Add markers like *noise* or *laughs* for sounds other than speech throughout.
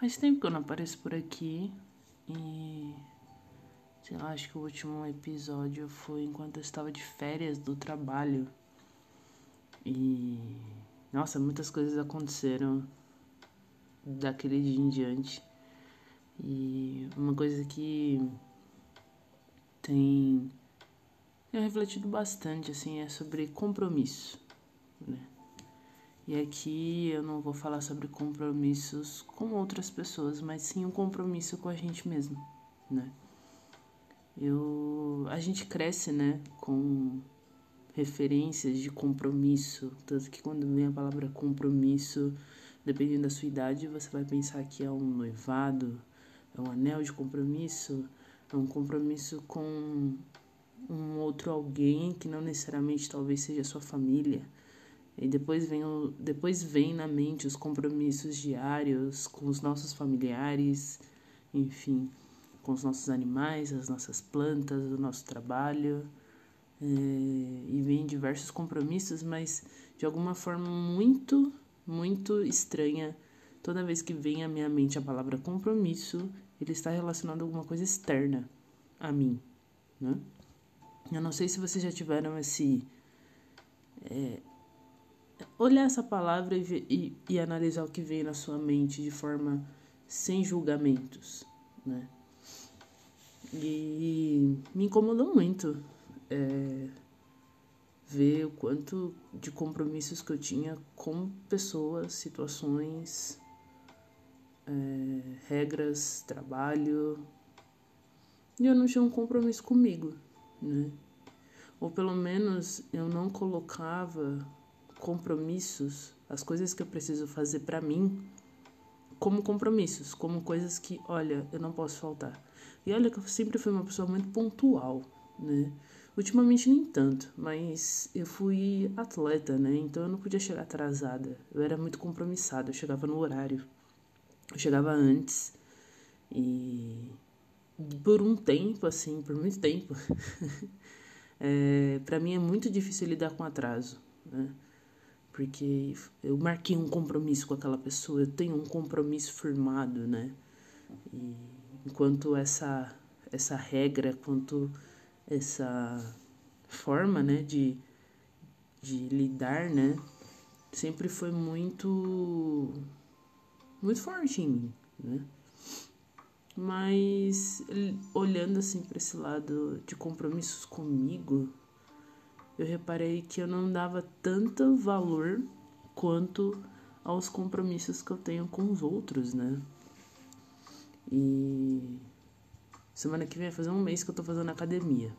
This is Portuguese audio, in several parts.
Faz tempo que eu não apareço por aqui e. Sei lá, acho que o último episódio foi enquanto eu estava de férias do trabalho. E. Nossa, muitas coisas aconteceram daquele dia em diante. E uma coisa que tem tenho refletido bastante assim é sobre compromisso, né? E aqui eu não vou falar sobre compromissos com outras pessoas, mas sim um compromisso com a gente mesmo, né? Eu a gente cresce, né, com referências de compromisso, tanto que quando vem a palavra compromisso, dependendo da sua idade, você vai pensar que é um noivado, é um anel de compromisso, é um compromisso com um outro alguém que não necessariamente talvez seja sua família. E depois vem, o, depois vem na mente os compromissos diários com os nossos familiares, enfim, com os nossos animais, as nossas plantas, o nosso trabalho. É, e vem diversos compromissos, mas de alguma forma muito, muito estranha. Toda vez que vem à minha mente a palavra compromisso, ele está relacionado a alguma coisa externa a mim, né? Eu não sei se vocês já tiveram esse. É, olhar essa palavra e, e, e, analisar o que vem na sua mente de forma sem julgamentos, né? E me incomodou muito é, ver o quanto de compromissos que eu tinha com pessoas, situações, é, regras, trabalho. E eu não tinha um compromisso comigo, né? Ou pelo menos eu não colocava compromissos, as coisas que eu preciso fazer para mim, como compromissos, como coisas que, olha, eu não posso faltar. E olha que eu sempre fui uma pessoa muito pontual, né? Ultimamente nem tanto, mas eu fui atleta, né? Então eu não podia chegar atrasada. Eu era muito compromissada, eu chegava no horário. Eu chegava antes. E por um tempo, assim, por muito tempo, *laughs* é, para mim é muito difícil lidar com atraso, né? Porque eu marquei um compromisso com aquela pessoa, eu tenho um compromisso firmado, né? E enquanto essa essa regra, quanto essa forma, né, de, de lidar, né, sempre foi muito muito forte em mim, né? Mas olhando assim para esse lado de compromissos comigo, eu reparei que eu não dava tanto valor quanto aos compromissos que eu tenho com os outros, né? E semana que vem vai fazer um mês que eu tô fazendo academia.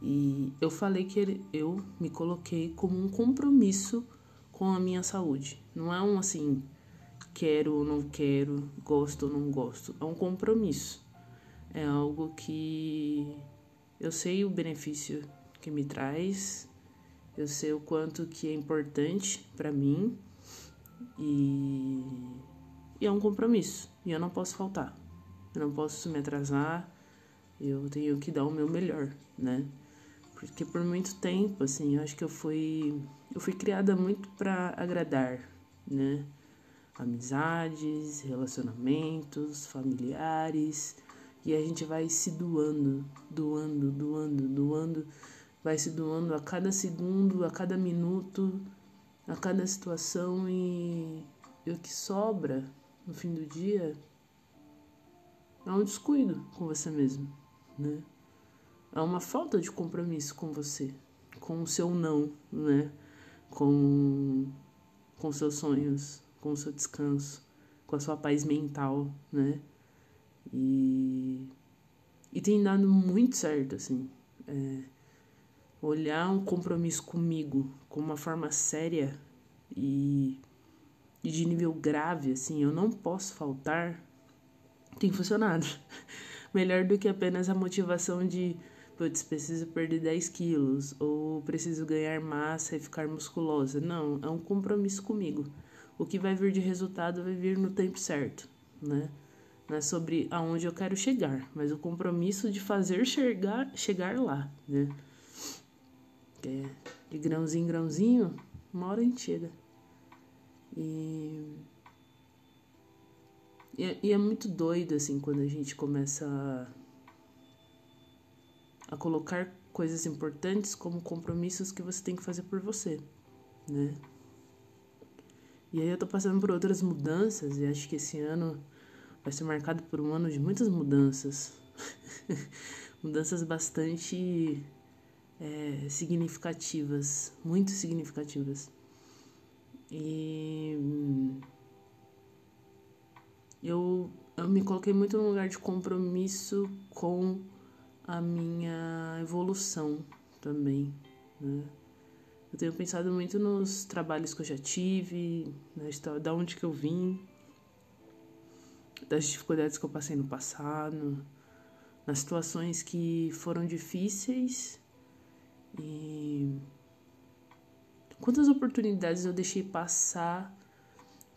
E eu falei que eu me coloquei como um compromisso com a minha saúde. Não é um assim, quero ou não quero, gosto ou não gosto. É um compromisso. É algo que eu sei o benefício que me traz, eu sei o quanto que é importante para mim e, e é um compromisso e eu não posso faltar. Eu não posso me atrasar. Eu tenho que dar o meu melhor, né? Porque por muito tempo, assim, eu acho que eu fui eu fui criada muito para agradar, né? amizades, relacionamentos, familiares, e a gente vai se doando, doando, vai se doando a cada segundo, a cada minuto, a cada situação e, e o que sobra no fim do dia é um descuido com você mesmo, né? É uma falta de compromisso com você, com o seu não, né? Com com seus sonhos, com o seu descanso, com a sua paz mental, né? E, e tem dado muito certo, assim. É, olhar um compromisso comigo como uma forma séria e, e de nível grave, assim, eu não posso faltar, tem funcionado. *laughs* Melhor do que apenas a motivação de, putz, preciso perder 10 quilos, ou preciso ganhar massa e ficar musculosa. Não, é um compromisso comigo o que vai vir de resultado vai vir no tempo certo, né? Não é sobre aonde eu quero chegar, mas o compromisso de fazer chegar, chegar lá, né? É, de grãozinho em grãozinho, uma hora a gente chega. E, E é, e é muito doido, assim, quando a gente começa a, a colocar coisas importantes como compromissos que você tem que fazer por você, né? E aí eu tô passando por outras mudanças e acho que esse ano vai ser marcado por um ano de muitas mudanças. *laughs* mudanças bastante é, significativas, muito significativas. E eu, eu me coloquei muito no lugar de compromisso com a minha evolução também, né? Eu tenho pensado muito nos trabalhos que eu já tive, na história, da onde que eu vim, das dificuldades que eu passei no passado, nas situações que foram difíceis e quantas oportunidades eu deixei passar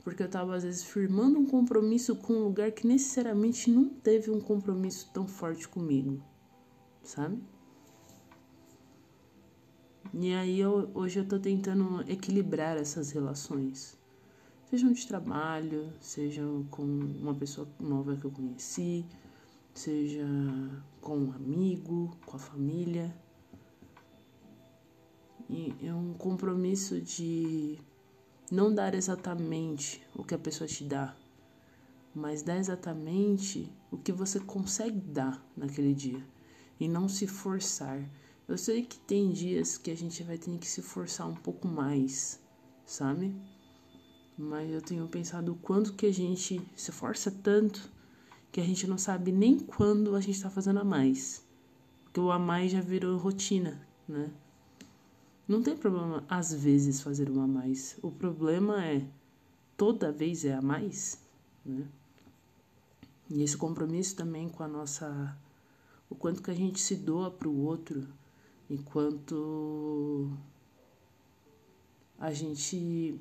porque eu estava às vezes firmando um compromisso com um lugar que necessariamente não teve um compromisso tão forte comigo, sabe? E aí eu, hoje eu tô tentando equilibrar essas relações. Sejam de trabalho, sejam com uma pessoa nova que eu conheci, seja com um amigo, com a família. É um compromisso de não dar exatamente o que a pessoa te dá, mas dar exatamente o que você consegue dar naquele dia e não se forçar. Eu sei que tem dias que a gente vai ter que se forçar um pouco mais, sabe? Mas eu tenho pensado o quanto que a gente se força tanto que a gente não sabe nem quando a gente tá fazendo a mais. Porque o a mais já virou rotina, né? Não tem problema às vezes fazer um a mais. O problema é toda vez é a mais, né? E esse compromisso também com a nossa o quanto que a gente se doa para o outro enquanto a gente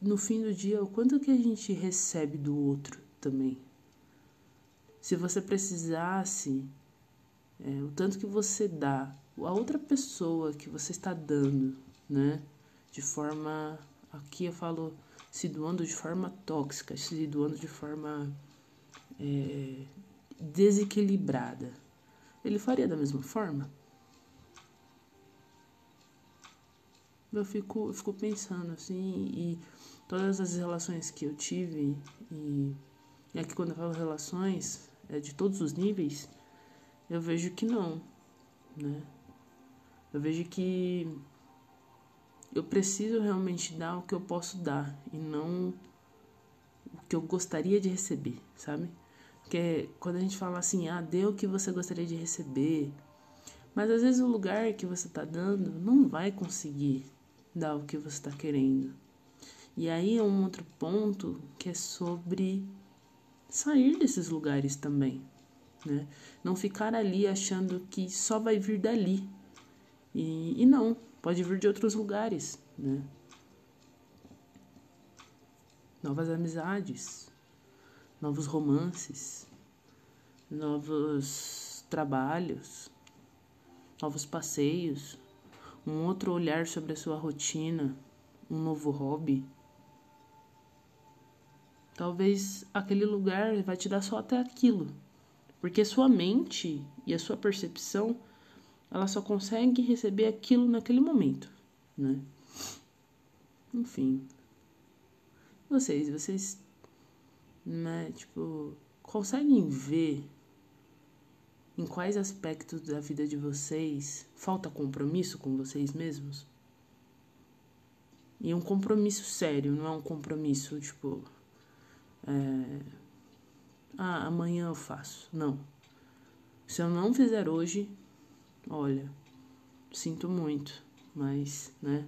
no fim do dia o quanto que a gente recebe do outro também se você precisasse é, o tanto que você dá a outra pessoa que você está dando né? De forma aqui eu falo se doando de forma tóxica se doando de forma é, desequilibrada. Ele faria da mesma forma? Eu fico, eu fico pensando assim, e todas as relações que eu tive, e, e aqui quando eu falo relações, é de todos os níveis, eu vejo que não, né? Eu vejo que eu preciso realmente dar o que eu posso dar e não o que eu gostaria de receber, sabe? Porque quando a gente fala assim, ah, dê o que você gostaria de receber, mas às vezes o lugar que você está dando não vai conseguir dar o que você está querendo. E aí é um outro ponto que é sobre sair desses lugares também, né? Não ficar ali achando que só vai vir dali. E, e não, pode vir de outros lugares, né? Novas amizades, novos romances, novos trabalhos, novos passeios, um outro olhar sobre a sua rotina, um novo hobby. Talvez aquele lugar vai te dar só até aquilo, porque sua mente e a sua percepção ela só consegue receber aquilo naquele momento, né? Enfim. Vocês, vocês, né, tipo, conseguem ver em quais aspectos da vida de vocês falta compromisso com vocês mesmos? E um compromisso sério, não é um compromisso tipo. É, ah, amanhã eu faço. Não. Se eu não fizer hoje, olha, sinto muito, mas, né?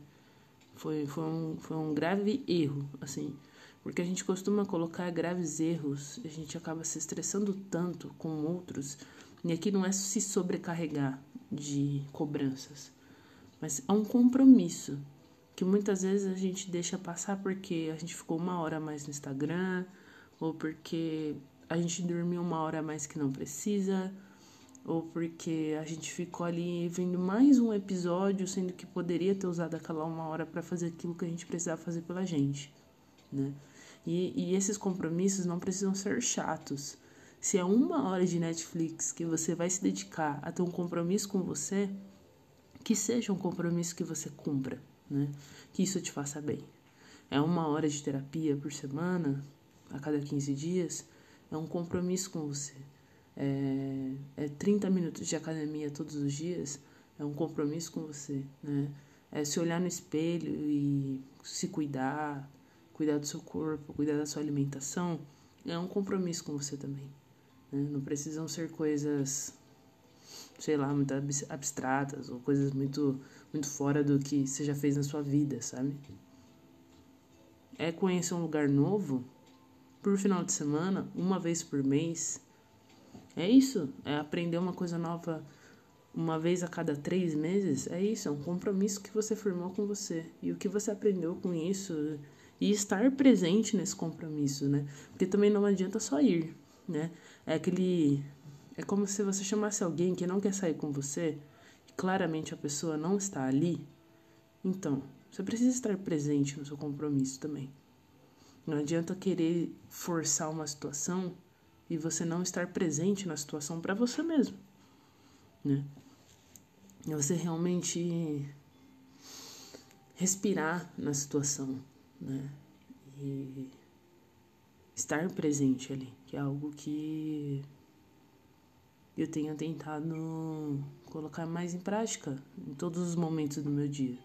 Foi, foi, um, foi um grave erro, assim. Porque a gente costuma colocar graves erros, a gente acaba se estressando tanto com outros e aqui não é se sobrecarregar de cobranças, mas é um compromisso que muitas vezes a gente deixa passar porque a gente ficou uma hora a mais no Instagram ou porque a gente dormiu uma hora a mais que não precisa ou porque a gente ficou ali vendo mais um episódio, sendo que poderia ter usado aquela uma hora para fazer aquilo que a gente precisava fazer pela gente, né? E, e esses compromissos não precisam ser chatos. Se é uma hora de Netflix que você vai se dedicar a ter um compromisso com você, que seja um compromisso que você cumpra, né? Que isso te faça bem. É uma hora de terapia por semana, a cada 15 dias, é um compromisso com você. É, é 30 minutos de academia todos os dias, é um compromisso com você, né? É se olhar no espelho e se cuidar, cuidar do seu corpo, cuidar da sua alimentação, é um compromisso com você também. Né? Não precisam ser coisas, sei lá, muito abstratas ou coisas muito, muito fora do que você já fez na sua vida, sabe? É conhecer um lugar novo por final de semana, uma vez por mês. É isso, é aprender uma coisa nova uma vez a cada três meses, é isso, é um compromisso que você firmou com você. E o que você aprendeu com isso e estar presente nesse compromisso, né? Porque também não adianta só ir, né? É aquele. É como se você chamasse alguém que não quer sair com você, e claramente a pessoa não está ali. Então, você precisa estar presente no seu compromisso também. Não adianta querer forçar uma situação e você não estar presente na situação para você mesmo, né? É você realmente respirar na situação, né? E estar presente ali, que é algo que eu tenho tentado colocar mais em prática em todos os momentos do meu dia.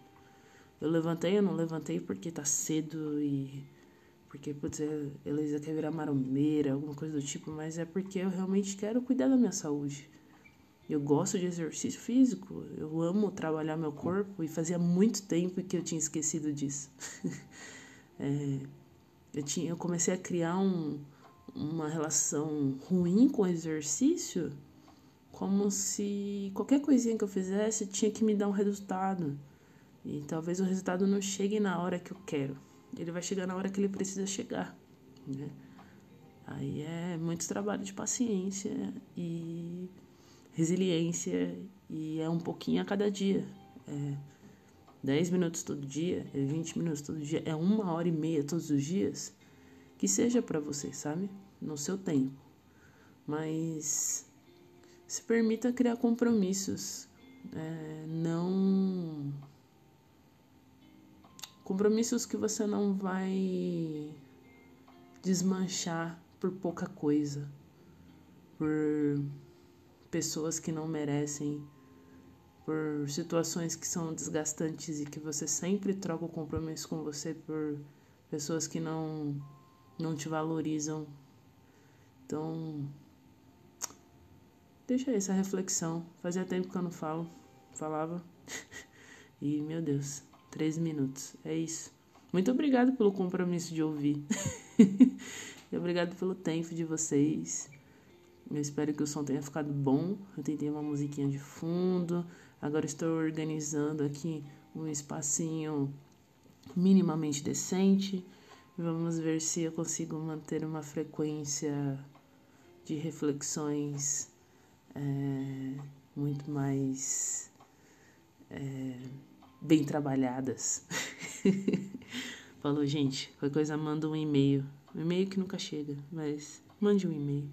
Eu levantei, eu não levantei porque tá cedo e porque, putz, a Elisa quer virar marombeira, alguma coisa do tipo, mas é porque eu realmente quero cuidar da minha saúde. Eu gosto de exercício físico, eu amo trabalhar meu corpo e fazia muito tempo que eu tinha esquecido disso. *laughs* é, eu, tinha, eu comecei a criar um, uma relação ruim com o exercício, como se qualquer coisinha que eu fizesse tinha que me dar um resultado. E talvez o resultado não chegue na hora que eu quero. Ele vai chegar na hora que ele precisa chegar, né? Aí é muito trabalho de paciência e resiliência e é um pouquinho a cada dia. É 10 minutos todo dia, é 20 minutos todo dia, é uma hora e meia todos os dias. Que seja para você, sabe? No seu tempo. Mas se permita criar compromissos. É, não. Compromissos que você não vai desmanchar por pouca coisa. Por pessoas que não merecem, por situações que são desgastantes e que você sempre troca o compromisso com você por pessoas que não não te valorizam. Então, deixa essa reflexão. Fazia tempo que eu não falo, falava. *laughs* e meu Deus, 13 minutos. É isso. Muito obrigado pelo compromisso de ouvir. *laughs* e obrigado pelo tempo de vocês. Eu espero que o som tenha ficado bom. Eu tentei uma musiquinha de fundo. Agora estou organizando aqui um espacinho minimamente decente. Vamos ver se eu consigo manter uma frequência de reflexões é, muito mais é, bem trabalhadas. *laughs* Falou, gente. Qualquer coisa, manda um e-mail. Um e-mail que nunca chega, mas mande um e-mail.